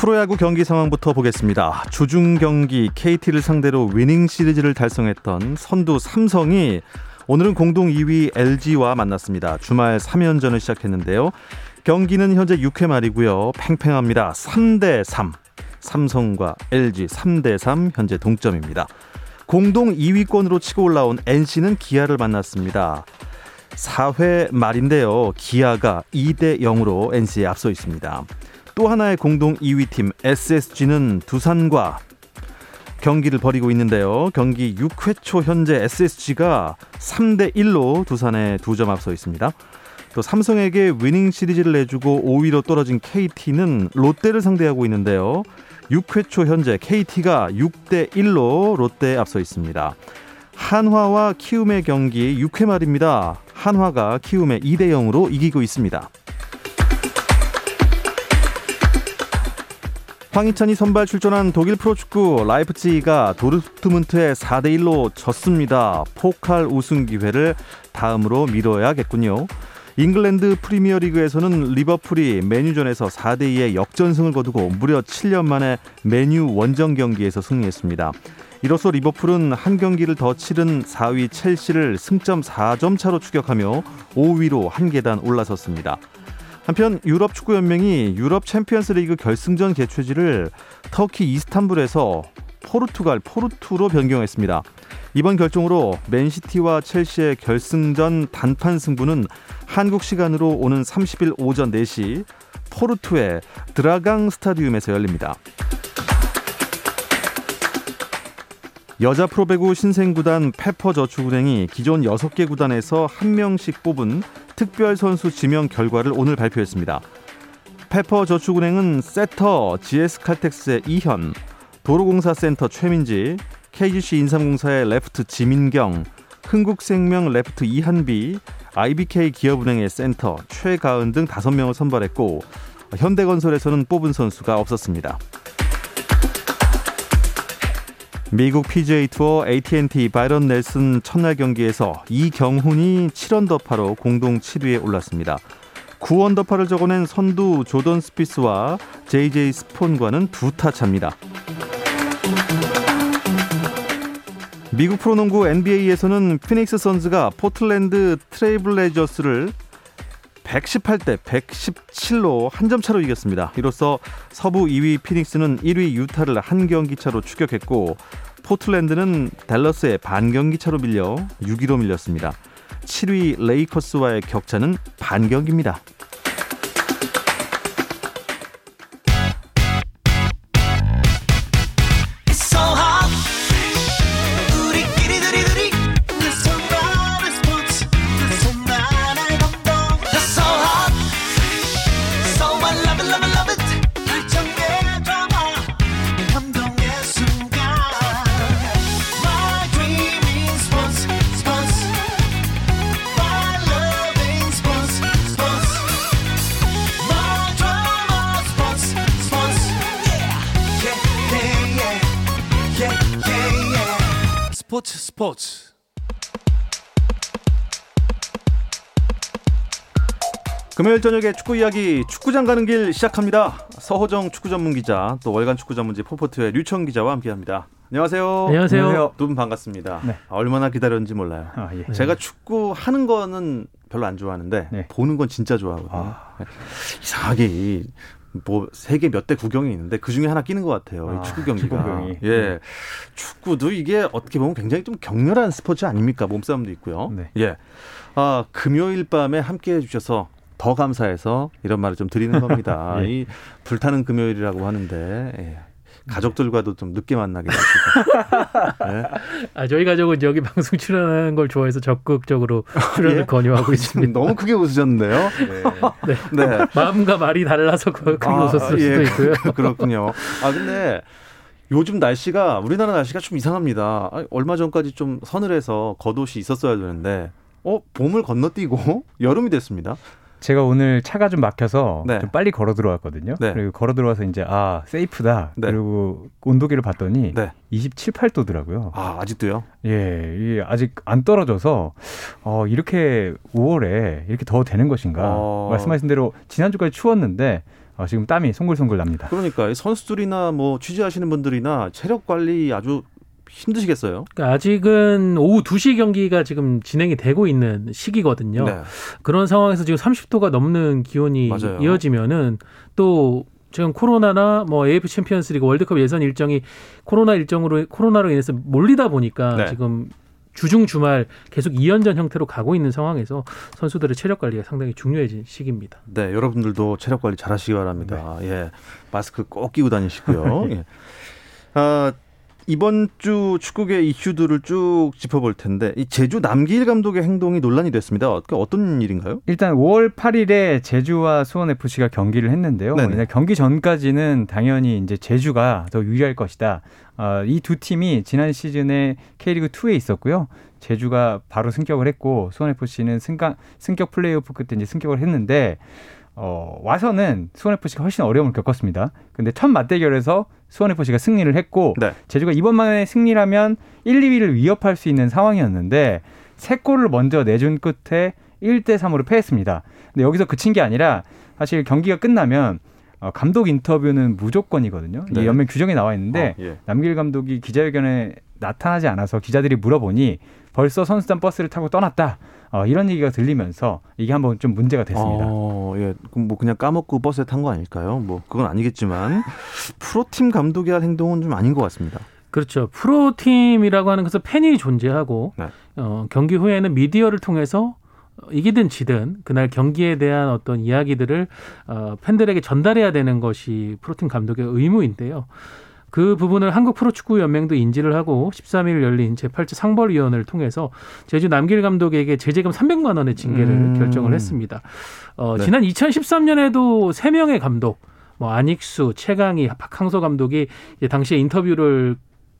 프로야구 경기 상황부터 보겠습니다. 주중 경기 KT를 상대로 위닝 시리즈를 달성했던 선두 삼성이 오늘은 공동 2위 LG와 만났습니다. 주말 3연전을 시작했는데요. 경기는 현재 6회 말이고요. 팽팽합니다. 3대 3. 삼성과 LG 3대 3 현재 동점입니다. 공동 2위권으로 치고 올라온 NC는 기아를 만났습니다. 4회 말인데요. 기아가 2대 0으로 NC에 앞서 있습니다. 또 하나의 공동 2위 팀 SSG는 두산과 경기를 벌이고 있는데요. 경기 6회 초 현재 SSG가 3대 1로 두산에 두점 앞서 있습니다. 또 삼성에게 위닝 시리즈를 내주고 5위로 떨어진 KT는 롯데를 상대하고 있는데요. 6회 초 현재 KT가 6대 1로 롯데에 앞서 있습니다. 한화와 키움의 경기 6회 말입니다. 한화가 키움에 2대 0으로 이기고 있습니다. 황희찬이 선발 출전한 독일 프로축구 라이프치히가 도르트문트에 4대 1로 졌습니다. 포칼 우승 기회를 다음으로 미뤄야겠군요. 잉글랜드 프리미어리그에서는 리버풀이 맨유전에서 4대 2의 역전승을 거두고 무려 7년 만에 맨유 원정 경기에서 승리했습니다. 이로써 리버풀은 한 경기를 더 치른 4위 첼시를 승점 4점 차로 추격하며 5위로 한 계단 올라섰습니다. 한편 유럽 축구 연맹이 유럽 챔피언스 리그 결승전 개최지를 터키 이스탄불에서 포르투갈 포르투로 변경했습니다. 이번 결정으로 맨시티와 첼시의 결승전 단판 승부는 한국 시간으로 오는 30일 오전 4시 포르투의 드라강 스타디움에서 열립니다. 여자 프로배구 신생구단 페퍼저축은행이 기존 6개 구단에서 한 명씩 뽑은 특별 선수 지명 결과를 오늘 발표했습니다. 페퍼저축은행은 세터 GS칼텍스의 이현, 도로공사센터 최민지, KGC 인삼공사의 레프트 지민경, 흥국생명 레프트 이한비, IBK 기업은행의 센터 최가은 등 5명을 선발했고 현대건설에서는 뽑은 선수가 없었습니다. 미국 PGA 투어 AT&T 바이런 넬슨 첫날 경기에서 이경훈이 7언더파로 공동 7위에 올랐습니다. 9언더파를 적어낸 선두 조던 스피스와 JJ 스펀과는 두 타 차입니다. 미국 프로농구 NBA에서는 피닉스 선즈가 포틀랜드 트레일블레이저스를 118대 117로 한 점 차로 이겼습니다. 이로써 서부 2위 피닉스는 1위 유타를 한 경기 차로 추격했고 포틀랜드는 댈러스의 반 경기 차로 밀려 6위로 밀렸습니다. 7위 레이커스와의 격차는 반 경기입니다. 금요일 저녁에 축구 이야기 축구장 가는 길 시작합니다. 서호정 축구 전문 기자 또 월간 축구 전문지 포포트의 류청 기자와 함께합니다. 안녕하세요. 안녕하세요. 두 분 반갑습니다. 네. 얼마나 기다렸는지 몰라요. 아, 예. 제가 축구 하는 거는 별로 안 좋아하는데 네. 보는 건 진짜 좋아하거든요. 아. 이상하게 뭐 세계 몇 대 구경이 있는데 그 중에 하나 끼는 것 같아요. 아, 축구 경기가. 예, 네. 축구도 이게 어떻게 보면 굉장히 좀 격렬한 스포츠 아닙니까? 몸싸움도 있고요. 네. 예. 아 금요일 밤에 함께 해 주셔서 더 감사해서 이런 말을 좀 드리는 겁니다. 예. 이 불타는 금요일이라고 하는데 예. 가족들과도 좀 늦게 만나게 되시고. 네. 아, 저희 가족은 여기 방송 출연하는 걸 좋아해서 적극적으로 출연을 예? 권유하고 있습니다. 너무 크게 웃으셨는데요. 네. 네. 네. 마음과 말이 달라서 크게 아, 웃었을 예, 수도 있고요. 그렇군요. 아 근데 요즘 날씨가 우리나라 날씨가 좀 이상합니다. 얼마 전까지 좀 서늘해서 겉옷이 있었어야 되는데 어 봄을 건너뛰고 여름이 됐습니다. 제가 오늘 차가 좀 막혀서 네. 좀 빨리 걸어 들어왔거든요. 네. 그리고 걸어 들어와서 이제 아 세이프다. 네. 그리고 온도계를 봤더니 네. 27, 8도더라고요. 아 아직도요? 예, 아직 안 떨어져서 어 이렇게 5월에 이렇게 더 되는 것인가? 어... 말씀하신 대로 지난주까지 추웠는데 어, 지금 땀이 송글송글 납니다. 그러니까 선수들이나 뭐 취재하시는 분들이나 체력 관리 아주 힘드시겠어요? 그러니까 아직은 오후 2시 경기가 지금 진행이 되고 있는 시기거든요. 네. 그런 상황에서 지금 30도가 넘는 기온이 맞아요. 이어지면은 또 지금 코로나나 뭐 AF 챔피언스리그 월드컵 예선 일정이 코로나 일정으로 코로나로 인해서 몰리다 보니까 네. 지금 주중 주말 계속 2연전 형태로 가고 있는 상황에서 선수들의 체력 관리가 상당히 중요해진 시기입니다. 네, 여러분들도 체력 관리 잘 하시기 바랍니다. 네. 예, 마스크 꼭 끼고 다니시고요. 예. 아, 이번 주 축구계 이슈들을 쭉 짚어볼 텐데 이 제주 남길 감독의 행동이 논란이 됐습니다. 어떤 일인가요? 일단 5월 8일에 제주와 수원 FC가 경기를 했는데요. 경기 전까지는 당연히 이제 제주가 더 유리할 것이다. 어, 이두 팀이 지난 시즌에 K리그 2에 있었고요. 제주가 바로 승격을 했고 수원 FC는 승강, 승격 플레이오프 끝에 이제 승격을 했는데 어, 와서는 수원FC가 훨씬 어려움을 겪었습니다. 근데 첫 맞대결에서 수원FC가 승리를 했고 네. 제주가 이번만에 승리라면 1, 2위를 위협할 수 있는 상황이었는데 세 골을 먼저 내준 끝에 1대 3으로 패했습니다. 근데 여기서 그친 게 아니라 사실 경기가 끝나면 어, 감독 인터뷰는 무조건이거든요. 네. 이 연맹 규정에 나와 있는데 어, 예. 남길 감독이 기자회견에 나타나지 않아서 기자들이 물어보니 벌써 선수단 버스를 타고 떠났다. 어, 이런 얘기가 들리면서 이게 한번 좀 문제가 됐습니다. 어, 예. 그럼 뭐 그냥 까먹고 버스에 탄 거 아닐까요? 뭐 그건 아니겠지만 프로팀 감독이 할 행동은 좀 아닌 것 같습니다. 그렇죠. 프로팀이라고 하는 것은 팬이 존재하고 네. 어, 경기 후에는 미디어를 통해서 이기든 지든 그날 경기에 대한 어떤 이야기들을 어, 팬들에게 전달해야 되는 것이 프로팀 감독의 의무인데요. 그 부분을 한국 프로축구연맹도 인지를 하고 13일 열린 제8차 상벌위원회를 통해서 제주 남길 감독에게 제재금 300만 원의 징계를 음. 결정을 했습니다. 어, 네. 지난 2013년에도 3명의 감독, 뭐 안익수, 최강희, 박항서 감독이 당시에 인터뷰를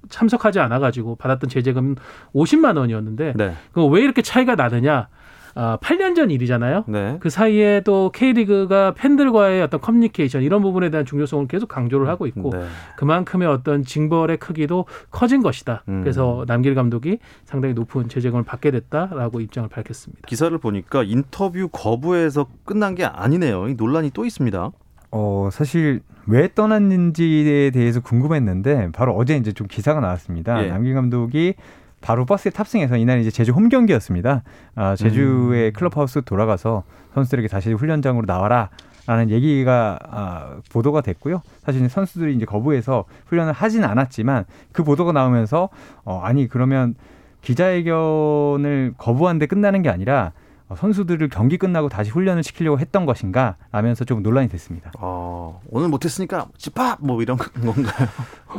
참석하지 않아 가지고 받았던 제재금 50만 원이었는데 네. 그왜 이렇게 차이가 나느냐? 아, 8년 전 일이잖아요. 네. 그 사이에 또 K리그가 팬들과의 어떤 커뮤니케이션 이런 부분에 대한 중요성을 계속 강조를 하고 있고 네. 그만큼의 어떤 징벌의 크기도 커진 것이다. 음. 그래서 남길 감독이 상당히 높은 제재금을 받게 됐다라고 입장을 밝혔습니다. 기사를 보니까 인터뷰 거부에서 끝난 게 아니네요. 논란이 또 있습니다. 어, 사실 왜 떠났는지에 대해서 궁금했는데 바로 어제 이제 좀 기사가 나왔습니다. 예. 남길 감독이 바로 버스에 탑승해서 이날 이제 제주 홈 경기였습니다. 아, 제주의 음. 클럽하우스 돌아가서 선수들에게 다시 훈련장으로 나와라. 라는 얘기가 아, 보도가 됐고요. 사실 선수들이 이제 거부해서 훈련을 하진 않았지만 그 보도가 나오면서 어, 아니 그러면 기자회견을 거부한 데 끝나는 게 아니라 어, 선수들을 경기 끝나고 다시 훈련을 시키려고 했던 것인가 라면서 좀 논란이 됐습니다. 어, 오늘 못했으니까 집합 뭐 이런 건가요?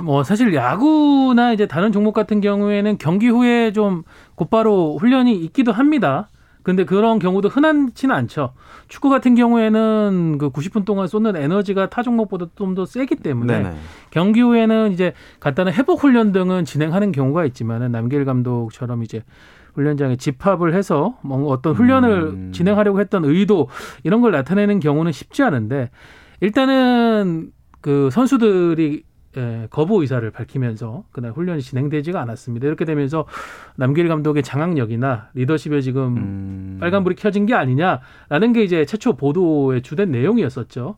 뭐 사실 야구나 이제 다른 종목 같은 경우에는 경기 후에 좀 곧바로 훈련이 있기도 합니다. 근데 그런 경우도 흔한지는 않죠. 축구 같은 경우에는 그 90분 동안 쏟는 에너지가 타 종목보다 좀 더 세기 때문에 네네. 경기 후에는 이제 간단한 회복 훈련 등은 진행하는 경우가 있지만은 남길 감독처럼 이제 훈련장에 집합을 해서 뭔가 어떤 훈련을 음. 진행하려고 했던 의도 이런 걸 나타내는 경우는 쉽지 않은데 일단은 그 선수들이 예, 거부 의사를 밝히면서 그날 훈련이 진행되지가 않았습니다. 이렇게 되면서 남길 감독의 장악력이나 리더십에 지금 음. 빨간불이 켜진 게 아니냐라는 게 이제 최초 보도의 주된 내용이었었죠.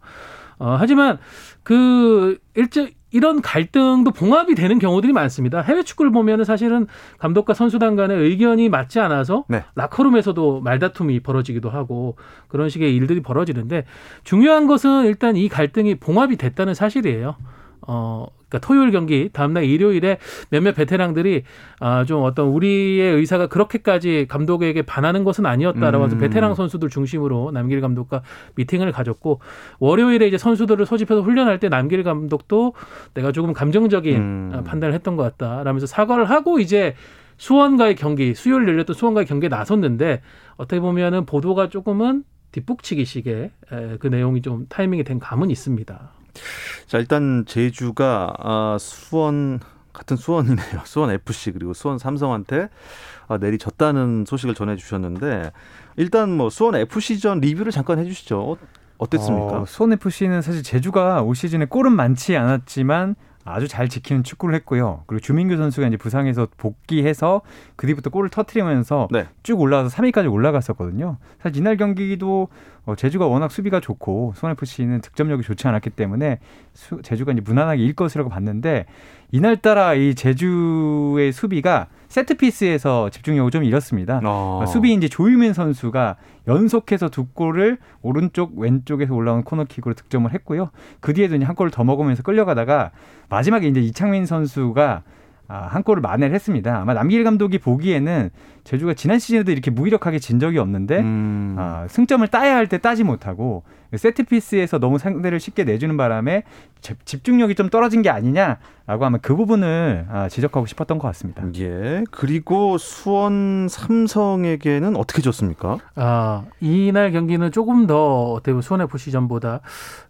어, 하지만 그 일제 이런 갈등도 봉합이 되는 경우들이 많습니다. 해외 축구를 보면은 사실은 감독과 선수단 간의 의견이 맞지 않아서 네. 라커룸에서도 말다툼이 벌어지기도 하고 그런 식의 일들이 벌어지는데 중요한 것은 일단 이 갈등이 봉합이 됐다는 사실이에요. 어, 그러니까 토요일 경기 다음날 일요일에 몇몇 베테랑들이 아, 좀 어떤 우리의 의사가 그렇게까지 감독에게 반하는 것은 아니었다라고 해서 음. 베테랑 선수들 중심으로 남길 감독과 미팅을 가졌고 월요일에 이제 선수들을 소집해서 훈련할 때 남길 감독도 내가 조금 감정적인 음. 판단을 했던 것 같다라면서 사과를 하고 이제 수원과의 경기 수요일 열렸던 수원과의 경기에 나섰는데 어떻게 보면은 보도가 조금은 뒷북치기식의 그 내용이 좀 타이밍이 된 감은 있습니다. 자, 일단 제주가 아, 수원 같은 수원이네요. 수원 FC 그리고 수원 삼성한테 아, 내리졌다는 소식을 전해 주셨는데 일단 뭐 수원 FC전 리뷰를 잠깐 해 주시죠. 어땠습니까? 어, 수원 FC는 사실 제주가 올 시즌에 골은 많지 않았지만 아주 잘 지키는 축구를 했고요. 그리고 주민규 선수가 이제 부상에서 복귀해서 그 뒤부터 골을 터트리면서 네. 쭉 올라와서 3위까지 올라갔었거든요. 사실 이날 경기도 어, 제주가 워낙 수비가 좋고 수원 FC는 득점력이 좋지 않았기 때문에 수, 제주가 이제 무난하게 일 것이라고 봤는데 이날따라 이 제주의 수비가 세트 피스에서 집중력을 좀 잃었습니다. 어. 수비 이제 조유민 선수가 연속해서 두 골을 오른쪽 왼쪽에서 올라온 코너킥으로 득점을 했고요. 그 뒤에도 이제 한 골을 더 먹으면서 끌려가다가 마지막에 이제 이창민 선수가 아, 한 골을 만회를 했습니다. 아마 남길 감독이 보기에는 제주가 지난 시즌에도 이렇게 무기력하게 진 적이 없는데 음. 아, 승점을 따야 할 때 따지 못하고 세트피스에서 너무 상대를 쉽게 내주는 바람에 집중력이 좀 떨어진 게 아니냐라고 하면 그 부분을 아, 지적하고 싶었던 것 같습니다. 예. 그리고 수원 삼성에게는 어떻게 졌습니까? 아 이날 경기는 조금 더 어떻게 보면 수원 FC전보다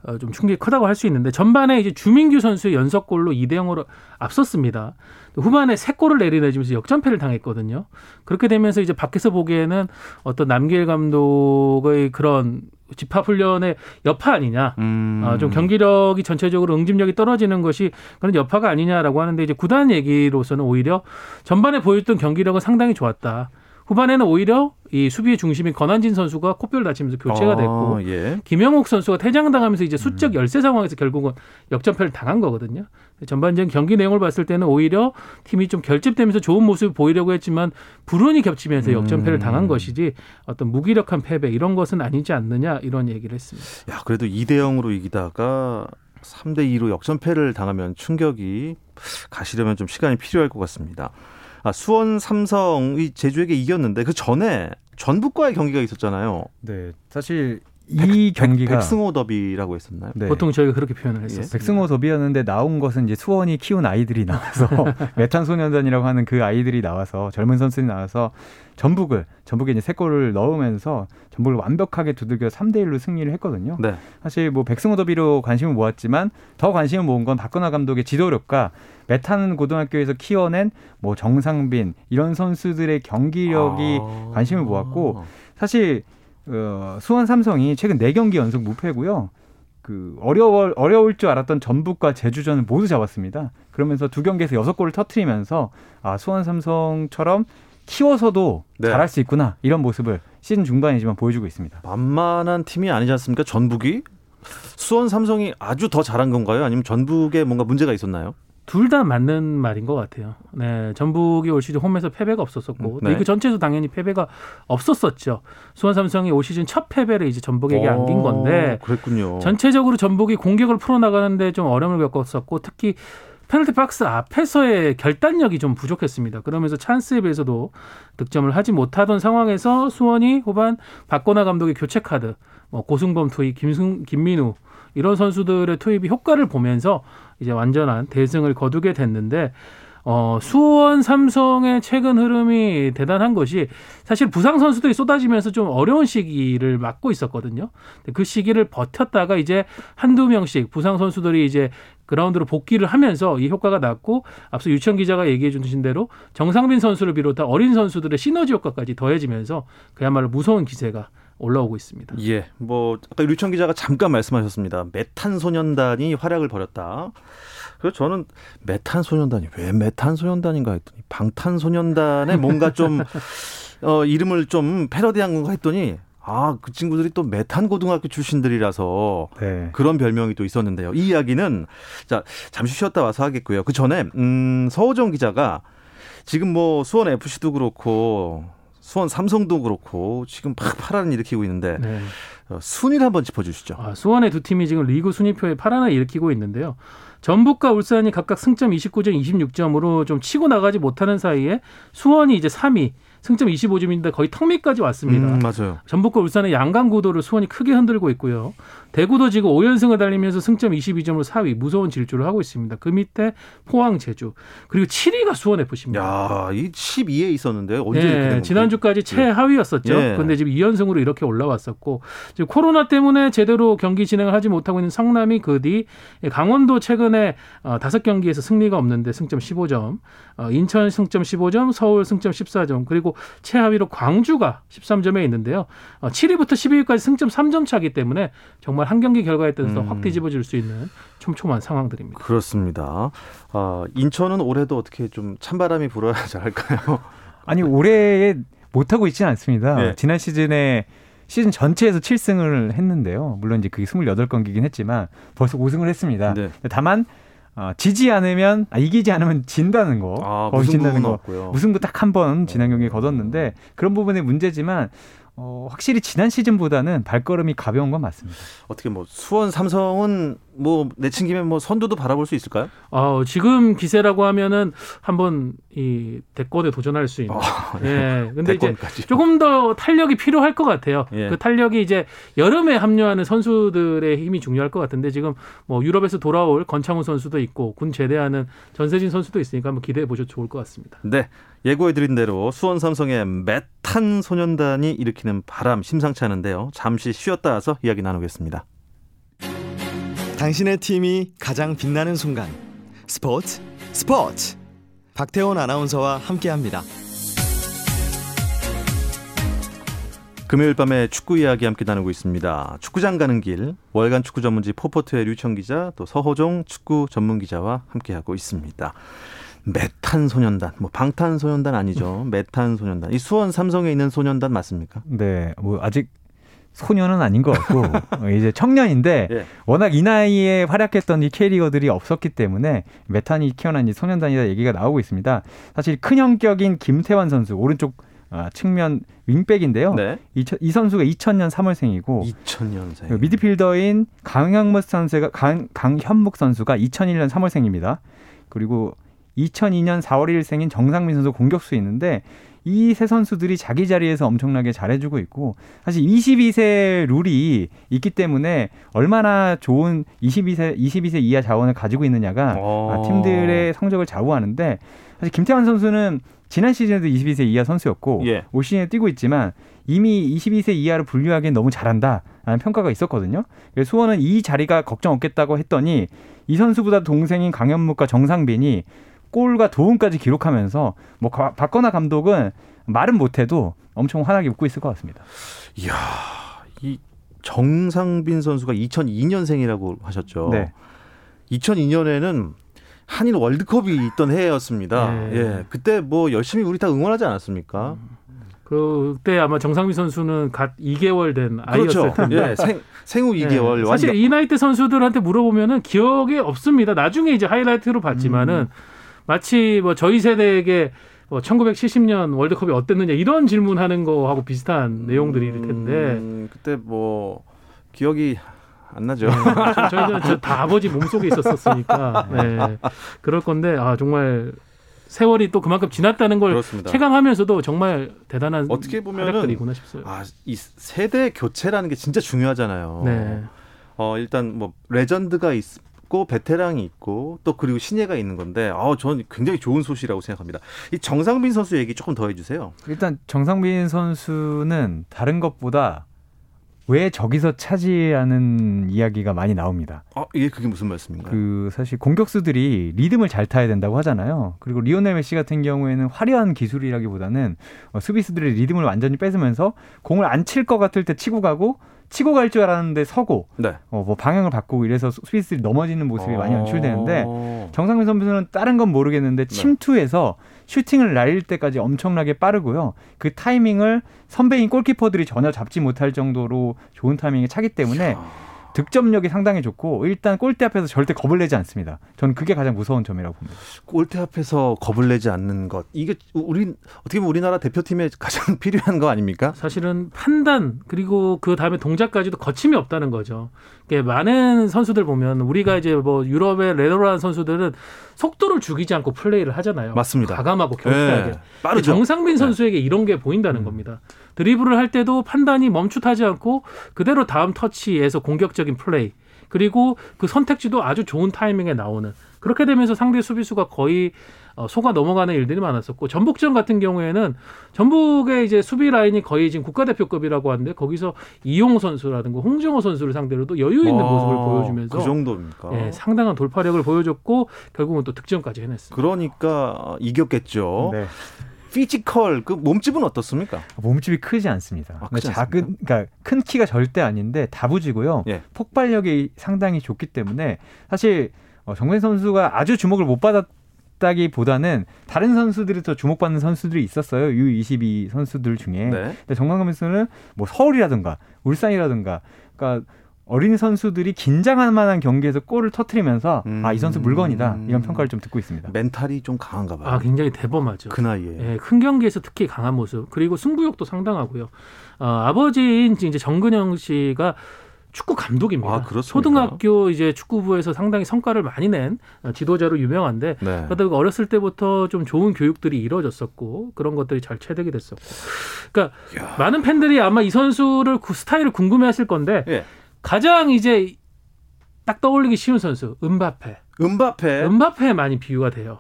어, 좀 충격이 크다고 할 수 있는데 전반에 이제 주민규 선수의 연속골로 2대 0으로 앞섰습니다. 후반에 세 골을 내리내주면서 역전패를 당했거든요. 그렇게 되면서 이제 밖에서 보기에는 어떤 남길 감독의 그런 집합 훈련의 여파 아니냐. 음. 어, 좀 경기력이 전체적으로 응집력이 떨어지는 것이 그런 여파가 아니냐라고 하는데 이제 구단 얘기로서는 오히려 전반에 보였던 경기력은 상당히 좋았다. 후반에는 오히려 이 수비의 중심인 권한진 선수가 코뼈를 다치면서 교체가 아, 됐고 아, 예. 김영욱 선수가 퇴장당하면서 이제 수적 음. 열세 상황에서 결국은 역전패를 당한 거거든요. 전반적인 경기 내용을 봤을 때는 오히려 팀이 좀 결집되면서 좋은 모습을 보이려고 했지만 불운이 겹치면서 역전패를 음. 당한 것이지 어떤 무기력한 패배 이런 것은 아니지 않느냐 이런 얘기를 했습니다. 야 그래도 2대 0으로 이기다가 3대 2로 역전패를 당하면 충격이 가시려면 좀 시간이 필요할 것 같습니다. 아, 수원 삼성이 제주에게 이겼는데 그 전에 전북과의 경기가 있었잖아요. 네, 사실 이 백, 경기가 백승호 더비라고 했었나요? 네. 보통 저희가 그렇게 표현을 예. 했었어요. 백승호 더비였는데 나온 것은 이제 수원이 키운 아이들이 나와서 메탄 소년단이라고 하는 그 아이들이 나와서 젊은 선수들이 나와서 전북을 전북에 이제 세 골을 넣으면서 전북을 완벽하게 두들겨 3대 1로 승리를 했거든요. 네. 사실 뭐 백승호 더비로 관심을 모았지만 더 관심을 모은 건 박건아 감독의 지도력과 메탄 고등학교에서 키워낸 뭐 정상빈 이런 선수들의 경기력이 아. 관심을 모았고 사실 어, 수원 삼성이 최근 4경기 연속 무패고요. 그 어려워 어려울 줄 알았던 전북과 제주전을 모두 잡았습니다. 그러면서 두 경기에서 여섯 골을 터트리면서 아 수원 삼성처럼 키워서도 네. 잘할 수 있구나 이런 모습을 시즌 중반이지만 보여주고 있습니다. 만만한 팀이 아니지 않습니까? 전북이 수원 삼성이 아주 더 잘한 건가요? 아니면 전북에 뭔가 문제가 있었나요? 둘 다 맞는 말인 것 같아요. 네, 전북이 올 시즌 홈에서 패배가 없었었고 네. 리그 전체에서 당연히 패배가 없었었죠. 수원 삼성이 올 시즌 첫 패배를 이제 전북에게 오, 안긴 건데 그랬군요. 전체적으로 전북이 공격을 풀어나가는데 좀 어려움을 겪었었고 특히 페널티 박스 앞에서의 결단력이 좀 부족했습니다. 그러면서 찬스에 비해서도 득점을 하지 못하던 상황에서 수원이 후반 박건아 감독의 교체 카드, 뭐 고승범 투입, 김승, 김민우 이런 선수들의 투입이 효과를 보면서 이제 완전한 대승을 거두게 됐는데 어, 수원 삼성의 최근 흐름이 대단한 것이 사실 부상 선수들이 쏟아지면서 좀 어려운 시기를 맞고 있었거든요. 그 시기를 버텼다가 이제 한두 명씩 부상 선수들이 이제 그라운드로 복귀를 하면서 이 효과가 났고 앞서 유천 기자가 얘기해 주신 대로 정상빈 선수를 비롯한 어린 선수들의 시너지 효과까지 더해지면서 그야말로 무서운 기세가 올라오고 있습니다. 예, 뭐 아까 류청 기자가 잠깐 말씀하셨습니다. 메탄 소년단이 활약을 벌였다. 그래서 저는 메탄 소년단이 왜 메탄 소년단인가 했더니 방탄 소년단에 뭔가 좀 어, 이름을 좀 패러디한 건가 했더니 아, 그 친구들이 또 메탄 고등학교 출신들이라서 네. 그런 별명이 또 있었는데요. 이 이야기는 자, 잠시 쉬었다 와서 하겠고요. 그 전에 음, 서호정 기자가 지금 뭐 수원 FC도 그렇고 수원 삼성도 그렇고 지금 팍 파란을 일으키고 있는데 네. 어, 순위를 한번 짚어주시죠. 아, 수원의 두 팀이 지금 리그 순위표에 파란을 일으키고 있는데요. 전북과 울산이 각각 승점 29점, 26점으로 좀 치고 나가지 못하는 사이에 수원이 이제 3위, 승점 25점인데 거의 턱 밑까지 왔습니다. 음, 맞아요. 전북과 울산의 양강 구도를 수원이 크게 흔들고 있고요. 대구도 지금 5연승을 달리면서 승점 22점으로 4위 무서운 질주를 하고 있습니다. 그 밑에 포항, 제주 그리고 7위가 수원 FC입니다. 야, 이 12위에 있었는데 언제 네, 지난주까지 예. 최하위였었죠. 예. 그런데 지금 2연승으로 이렇게 올라왔었고 지금 코로나 때문에 제대로 경기 진행을 하지 못하고 있는 성남이 그 뒤 강원도 최근에 어, 5경기에서 승리가 없는데 승점 15점, 어, 인천 승점 15점, 서울 승점 14점, 그리고 최하위로 광주가 13점에 있는데요. 어, 7위부터 12위까지 승점 3점 차기 때문에 정말 한 경기 결과에 따라서 음. 확 뒤집어질 수 있는 촘촘한 상황들입니다. 그렇습니다. 어, 인천은 올해도 어떻게 좀 찬바람이 불어야 잘할까요? 아니 올해 못하고 있지는 않습니다. 네. 지난 시즌에 시즌 전체에서 7승을 했는데요. 물론 이제 그게 28경기긴 했지만 벌써 5승을 했습니다. 네. 다만 어, 지지 않으면 아, 이기지 않으면 진다는 거, 아, 거진다는 거, 없고요. 무승부 딱 한 번 지난 경기에 거뒀는데 그런 부분의 문제지만 어, 확실히 지난 시즌보다는 발걸음이 가벼운 건 맞습니다. 어떻게 뭐 수원 삼성은 뭐 내친 김에 뭐 선두도 바라볼 수 있을까요? 어, 지금 기세라고 하면은 한번 이 대권에 도전할 수 있는. 어, 예. 근데 대권까지. 이제 조금 더 탄력이 필요할 것 같아요. 예. 그 탄력이 이제 여름에 합류하는 선수들의 힘이 중요할 것 같은데 지금 뭐 유럽에서 돌아올 건창훈 선수도 있고 군 제대하는 전세진 선수도 있으니까 한번 기대해 보셔도 좋을 것 같습니다. 네. 예고해드린 대로 수원 삼성의 메탄 소년단이 일으키는 바람 심상치 않은데요. 잠시 쉬었다 와서 이야기 나누겠습니다. 당신의 팀이 가장 빛나는 순간 스포츠 스포츠 박태원 아나운서와 함께합니다. 금요일 밤에 축구 이야기 함께 나누고 있습니다. 축구장 가는 길 월간 축구 전문지 포포트의 류청 기자 또 서호종 축구 전문 기자와 함께하고 있습니다. 메탄 소년단, 뭐 방탄 소년단 아니죠? 메탄 소년단. 이 수원 삼성에 있는 소년단 맞습니까? 네, 뭐 아직 소년은 아닌 것 같고 어, 이제 청년인데 예. 워낙 이 나이에 활약했던 이 K리거들이 없었기 때문에 메탄이 키어난 이 소년단이다 얘기가 나오고 있습니다. 사실 큰 형격인 김태환 선수 오른쪽 아, 측면 윙백인데요. 네. 이, 이, 선수가 2000년 3월생이고 2000년생 미드필더인 강현묵 선수가 강, 강현묵 선수가 2001년 3월생입니다. 그리고 2002년 4월 1일 생인 정상민 선수 공격수 있는데 이 세 선수들이 자기 자리에서 엄청나게 잘해주고 있고 사실 22세 룰이 있기 때문에 얼마나 좋은 22세 22세 이하 자원을 가지고 있느냐가 어. 팀들의 성적을 좌우하는데 사실 김태환 선수는 지난 시즌에도 22세 이하 선수였고 예. 올 시즌에 뛰고 있지만 이미 22세 이하로 분류하기엔 너무 잘한다라는 평가가 있었거든요. 그래서 수원은 이 자리가 걱정 없겠다고 했더니 이 선수보다 동생인 강현묵과 정상빈이 골과 도움까지 기록하면서 뭐 박건아 감독은 말은 못해도 엄청 환하게 웃고 있을 것 같습니다. 이야, 이 정상빈 선수가 2002년생이라고 하셨죠. 네. 2002년에는 한일 월드컵이 있던 해였습니다. 네. 예, 그때 뭐 열심히 우리 다 응원하지 않았습니까? 그때 아마 정상빈 선수는 갓 2개월 된 아이였을 그렇죠. 텐데 예, 생, 생후 2개월. 네. 사실 이 나이 때 선수들한테 물어보면은 기억에 없습니다. 나중에 이제 하이라이트로 봤지만은 음. 마치 뭐 저희 세대에게 뭐 1970년 월드컵이 어땠느냐 이런 질문하는 거하고 비슷한 음, 내용들일 텐데 그때 뭐 기억이 안 나죠. 네, 저희는 다 아버지 몸속에 있었었으니까 네. 그럴 건데 아 정말 세월이 또 그만큼 지났다는 걸 그렇습니다. 체감하면서도 정말 대단한 어떻게 보면은 싶어요. 아, 이 세대 교체라는 게 진짜 중요하잖아요. 네. 어, 일단 뭐 레전드가 있, 있고 베테랑이 있고 또 그리고 신예가 있는 건데 어 저는 굉장히 좋은 소식이라고 생각합니다. 이 정상빈 선수 얘기 조금 더 해주세요. 일단 정상빈 선수는 다른 것보다 왜 저기서 차지하는 이야기가 많이 나옵니다. 아, 이게 그게 무슨 말씀인가요? 그 사실 공격수들이 리듬을 잘 타야 된다고 하잖아요. 그리고 리오넬 메시 같은 경우에는 화려한 기술이라기보다는 어, 수비수들의 리듬을 완전히 뺏으면서 공을 안 칠 것 같을 때 치고 가고 치고 갈 줄 알았는데 서고 네. 어, 뭐 방향을 바꾸고 이래서 스위스들이 넘어지는 모습이 많이 연출되는데 어. 정상민 선수는 다른 건 모르겠는데 네. 침투해서 슈팅을 날릴 때까지 엄청나게 빠르고요. 그 타이밍을 선배인 골키퍼들이 전혀 잡지 못할 정도로 좋은 타이밍에 차기 때문에 득점력이 상당히 좋고 일단 골대 앞에서 절대 겁을 내지 않습니다. 저는 그게 가장 무서운 점이라고 봅니다. 골대 앞에서 겁을 내지 않는 것 이게 우리 어떻게 보면 우리나라 대표팀에 가장 필요한 거 아닙니까? 사실은 판단 그리고 그 다음에 동작까지도 거침이 없다는 거죠. 많은 선수들 보면 우리가 이제 뭐 유럽의 레더라는 선수들은 속도를 죽이지 않고 플레이를 하잖아요. 맞습니다. 과감하고 경쾌하게. 네, 빠르죠. 정상빈 네. 선수에게 네. 이런 게 보인다는 음. 겁니다. 드리블을 할 때도 판단이 멈칫하지 않고 그대로 다음 터치에서 공격적인 플레이 그리고 그 선택지도 아주 좋은 타이밍에 나오는 그렇게 되면서 상대 수비수가 거의 어, 속아 넘어가는 일들이 많았었고 전북전 같은 경우에는 전북의 이제 수비 라인이 거의 지금 국가대표급이라고 하는데 거기서 이용 선수라든가 홍정호 선수를 상대로도 여유 있는 아, 모습을 보여주면서 그 정도입니까? 예, 상당한 돌파력을 보여줬고 결국은 또 득점까지 해냈습니다. 그러니까 이겼겠죠. 네. 피지컬 그 몸집은 어떻습니까? 몸집이 크지 않습니다. 아, 크지 작은 그러니까 큰 키가 절대 아닌데 다부지고요. 예. 폭발력이 상당히 좋기 때문에 사실 어, 정상빈 선수가 아주 주목을 못 받았 다기보다는 다른 선수들이 더 주목받는 선수들이 있었어요. U22 선수들 중에. 네. 근데 정상빈 선수는 뭐 서울이라든가 울산이라든가 그러니까 어린 선수들이 긴장할 만한 경기에서 골을 터트리면서 음. 아이 선수 물건이다 이런 평가를 좀 듣고 있습니다. 멘탈이 좀 강한가 봐요. 아 굉장히 대범하죠. 그 나이에. 예, 큰 경기에서 특히 강한 모습 그리고 승부욕도 상당하고요. 어, 아버지인 이제 정근영 씨가 축구 감독입니다. 아, 초등학교 이제 축구부에서 상당히 성과를 많이 낸 지도자로 유명한데 네. 그러다 어렸을 때부터 좀 좋은 교육들이 이루어졌었고 그런 것들이 잘 체득이 됐었고. 그러니까 야. 많은 팬들이 아마 이 선수를 그 스타일을 궁금해하실 건데. 예. 가장 이제 딱 떠올리기 쉬운 선수 음바페. 음바페. 음바페 많이 비유가 돼요.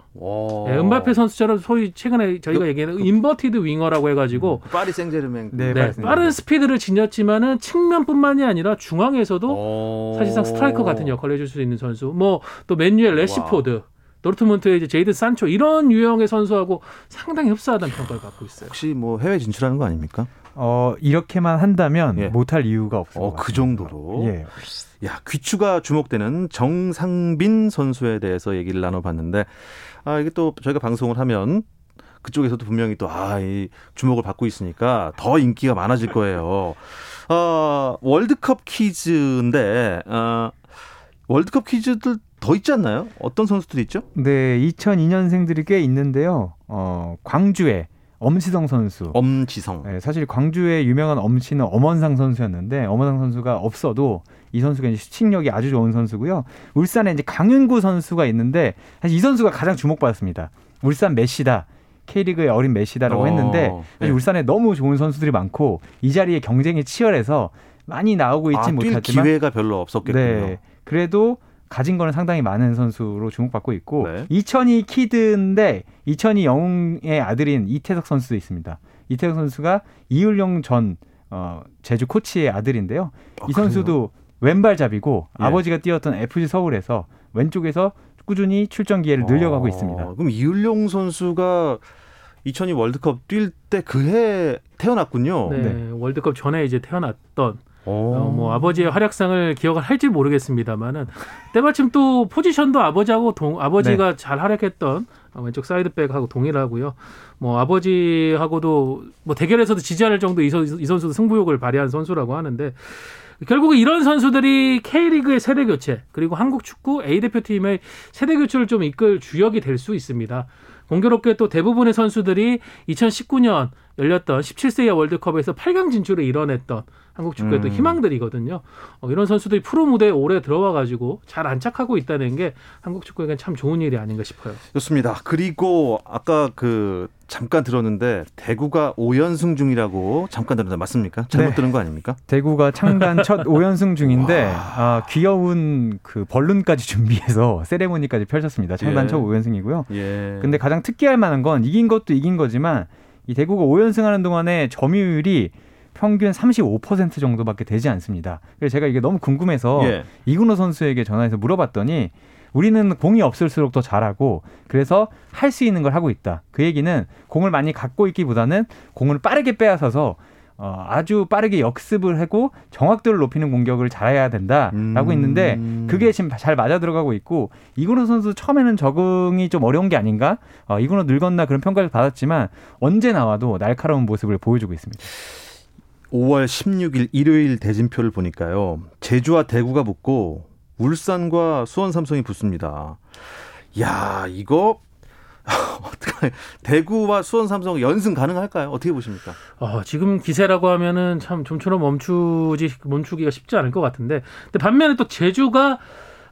네, 음바페 선수처럼 소위 최근에 저희가 그, 얘기하는 그, inverted winger라고 해가지고 음, 파리 생제르맹. 네, 네, 빠른 스피드를 지녔지만은 측면뿐만이 아니라 중앙에서도 오. 사실상 스트라이커 같은 역할을 해줄 수 있는 선수. 뭐 또 맨유의 래시포드. 도르트문트의 이제 제이든 산초 이런 유형의 선수하고 상당히 흡사하다는 평가를 받고 있어요. 혹시 뭐 해외 진출하는 거 아닙니까? 어, 이렇게만 한다면 예. 못할 이유가 없어요. 어, 그 정도로. 예. 야, 귀추가 주목되는 정상빈 선수에 대해서 얘기를 나눠봤는데, 아, 이게 또 저희가 방송을 하면 그쪽에서도 분명히 또, 아, 이 주목을 받고 있으니까 더 인기가 많아질 거예요. 어, 월드컵 퀴즈인데, 어, 월드컵 퀴즈들 더 있지 않나요? 어떤 선수들이 있죠? 네, 2002년생들이 꽤 있는데요. 어, 광주에 엄시성 선수. 엄지성. 네, 사실 광주의 유명한 엄시는 엄원상 선수였는데 엄원상 선수가 없어도 이 선수가 이제 슈팅력이 아주 좋은 선수고요. 울산에 이제 강윤구 선수가 있는데 사실 이 선수가 가장 주목받았습니다. 울산 메시다. K리그의 어린 메시다라고 어, 했는데 사실 네. 울산에 너무 좋은 선수들이 많고 이 자리에 경쟁이 치열해서 많이 나오고 있지 아, 못하지만 기회가 별로 없었겠군요. 네. 그래도 가진 거는 상당히 많은 선수로 주목받고 있고 네. 2002 키드인데 2002 영웅의 아들인 이태석 선수도 있습니다. 이태석 선수가 이율용 전 어, 제주 코치의 아들인데요. 아, 이 선수도 그래요? 왼발잡이고 예. 아버지가 뛰었던 FC 서울에서 왼쪽에서 꾸준히 출전 기회를 늘려가고 어, 있습니다. 그럼 이율용 선수가 2002 월드컵 뛸 때 그 해 태어났군요. 네, 네, 월드컵 전에 이제 태어났던 어, 뭐 아버지의 활약상을 기억을 할지 모르겠습니다만은 때마침 또 포지션도 아버지하고 동, 아버지가 네. 잘 활약했던 왼쪽 사이드백하고 동일하고요. 뭐 아버지하고도 뭐 대결에서도 지지 않을 정도 이, 선수, 이 선수도 승부욕을 발휘한 선수라고 하는데 결국 이런 선수들이 K리그의 세대 교체 그리고 한국 축구 A 대표팀의 세대 교체를 좀 이끌 주역이 될 수 있습니다. 공교롭게 또 대부분의 선수들이 2019년 열렸던 17세 이하 월드컵에서 8강 진출을 이뤄냈던 한국 축구의 음. 또 희망들이거든요. 어, 이런 선수들이 프로 무대에 오래 들어와 가지고 잘 안착하고 있다는 게 한국 축구에겐 참 좋은 일이 아닌가 싶어요. 좋습니다. 그리고 아까 그 잠깐 들었는데 대구가 5연승 중이라고 잠깐 들었는데 맞습니까? 잘못 네. 들은 거 아닙니까? 대구가 창단 첫 5연승 중인데 아, 귀여운 그 벌룬까지 준비해서 세레모니까지 펼쳤습니다. 창단 예. 첫 5연승이고요. 예. 근데 가장 특이할 만한 건 이긴 것도 이긴 거지만 이 대구가 5연승하는 동안에 점유율이 평균 35% 정도밖에 되지 않습니다. 그래서 제가 이게 너무 궁금해서 예. 이근호 선수에게 전화해서 물어봤더니 우리는 공이 없을수록 더 잘하고 그래서 할 수 있는 걸 하고 있다. 그 얘기는 공을 많이 갖고 있기보다는 공을 빠르게 빼앗아서 어, 아주 빠르게 역습을 하고 정확도를 높이는 공격을 잘해야 된다라고 음. 있는데 그게 지금 잘 맞아 들어가고 있고 이근호 선수 처음에는 적응이 좀 어려운 게 아닌가? 어, 이근호 늙었나 그런 평가를 받았지만 언제 나와도 날카로운 모습을 보여주고 있습니다. 5월 16일 일요일 대진표를 보니까요. 제주와 대구가 붙고 울산과 수원 삼성이 붙습니다. 야, 이거 어떻게 대구와 수원 삼성 연승 가능할까요? 어떻게 보십니까? 어, 지금 기세라고 하면은 참 좀처럼 멈추지 멈추기가 쉽지 않을 것 같은데. 근데 반면에 또 제주가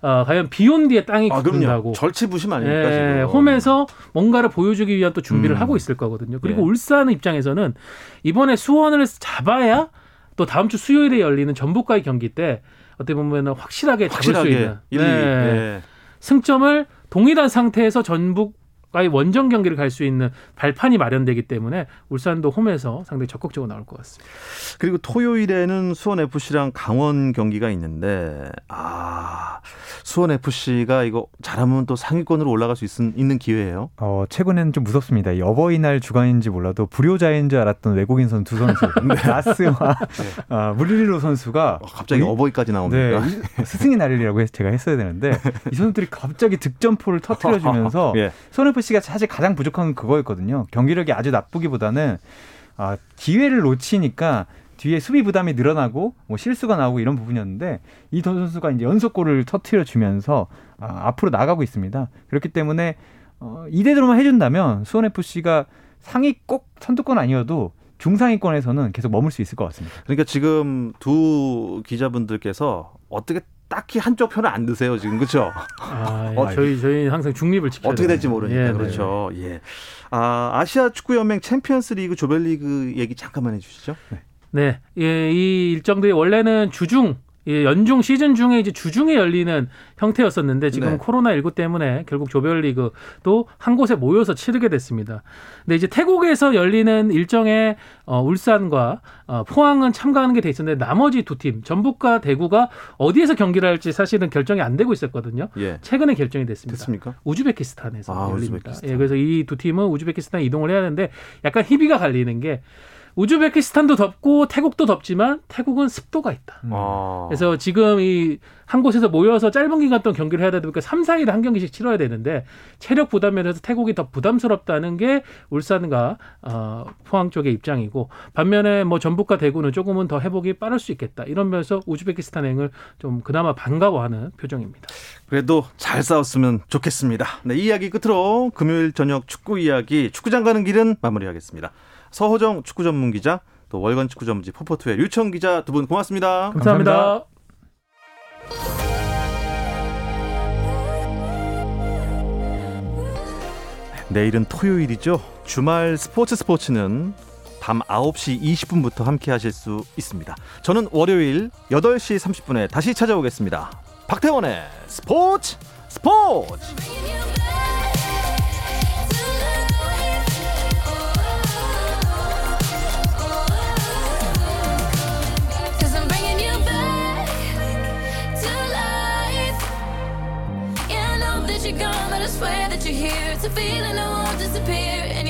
어, 과연 비온 뒤에 땅이 아, 굳는다고. 절치부심 아닙니까? 예, 지금. 홈에서 뭔가를 보여주기 위한 또 준비를 음. 하고 있을 거거든요. 그리고 예. 울산 입장에서는 이번에 수원을 잡아야 또 다음 주 수요일에 열리는 전북과의 경기 때 어떻게 보면 확실하게 잡을 수 확실하게 있는 1, 2. 네. 예. 승점을 동일한 상태에서 전북 과의 원정 경기를 갈 수 있는 발판이 마련되기 때문에 울산도 홈에서 상당히 적극적으로 나올 것 같습니다. 그리고 토요일에는 수원 FC랑 강원 경기가 있는데 아 수원 FC가 이거 잘하면 또 상위권으로 올라갈 수 있, 있는 기회예요. 어, 최근에는 좀 무섭습니다. 이 어버이날 주간인지 몰라도 불효자인 줄 알았던 외국인 선수 두 선수, 나스와 아, 무릴로 선수가 어, 갑자기 이- 어버이까지 네, 나옵니다. 이- 스승의 날이라고 해서 제가 했어야 되는데 이 선수들이 갑자기 득점포를 터트려주면서 예. 손FC 가 사실 가장 부족한 건 그거였거든요. 경기력이 아주 나쁘기보다는 아, 기회를 놓치니까 뒤에 수비 부담이 늘어나고 뭐 실수가 나오고 이런 부분이었는데 이 선수가 이제 연속골을 터트려 주면서 아, 앞으로 나가고 있습니다. 그렇기 때문에 어, 이대로만 해준다면 수원 FC가 상위 꼭 선두권 아니어도 중상위권에서는 계속 머물 수 있을 것 같습니다. 그러니까 지금 두 기자분들께서 어떻게 딱히 한쪽 편을 안 드세요 지금 그렇죠? 아, 어, 저희 저희 항상 중립을 지켜야 어떻게 될지. 모르니까 예, 네. 그렇죠. 예. 아 아시아 축구 연맹 챔피언스리그 조별리그 얘기 잠깐만 해주시죠. 네, 예, 이 일정들이 원래는 주중, 예, 연중 시즌 중에 이제 주중에 열리는 형태였었는데 지금 네. 코로나 19 때문에 결국 조별리그도 한 곳에 모여서 치르게 됐습니다. 근데 이제 태국에서 열리는 일정에 어, 울산과 어, 포항은 참가하는 게 돼 있었는데 나머지 두 팀, 전북과 대구가 어디에서 경기를 할지 사실은 결정이 안 되고 있었거든요. 예. 최근에 결정이 됐습니다. 됐습니까? 우즈베키스탄에서 아, 열립니다. 우즈베키스탄. 예, 그래서 이 두 팀은 우즈베키스탄 이동을 해야 되는데 약간 희비가 갈리는 게 우즈베키스탄도 덥고 태국도 덥지만 태국은 습도가 있다. 아. 그래서 지금 이 한 곳에서 모여서 짧은 기간 동안 경기를 해야 되다 보니까 3, 4일에 한 경기씩 치러야 되는데 체력 부담 면에서 태국이 더 부담스럽다는 게 울산과 어, 포항 쪽의 입장이고 반면에 뭐 전북과 대구는 조금은 더 회복이 빠를 수 있겠다. 이런 면에서 우즈베키스탄행을 좀 그나마 반가워하는 표정입니다. 그래도 잘 싸웠으면 좋겠습니다. 네, 이 이야기 끝으로 금요일 저녁 축구 이야기 축구장 가는 길은 마무리하겠습니다. 서호정 축구 전문 기자 또 월간 축구 전문지 포포투의 류청 기자 두 분 고맙습니다. 감사합니다. 감사합니다. 내일은 토요일이죠. 주말 스포츠 스포츠는 밤 9시 20분부터 함께 하실 수 있습니다. 저는 월요일 8시 30분에 다시 찾아오겠습니다. 박태원의 스포츠 스포츠! You're gone, but I swear that you're here. It's a feeling that won't disappear,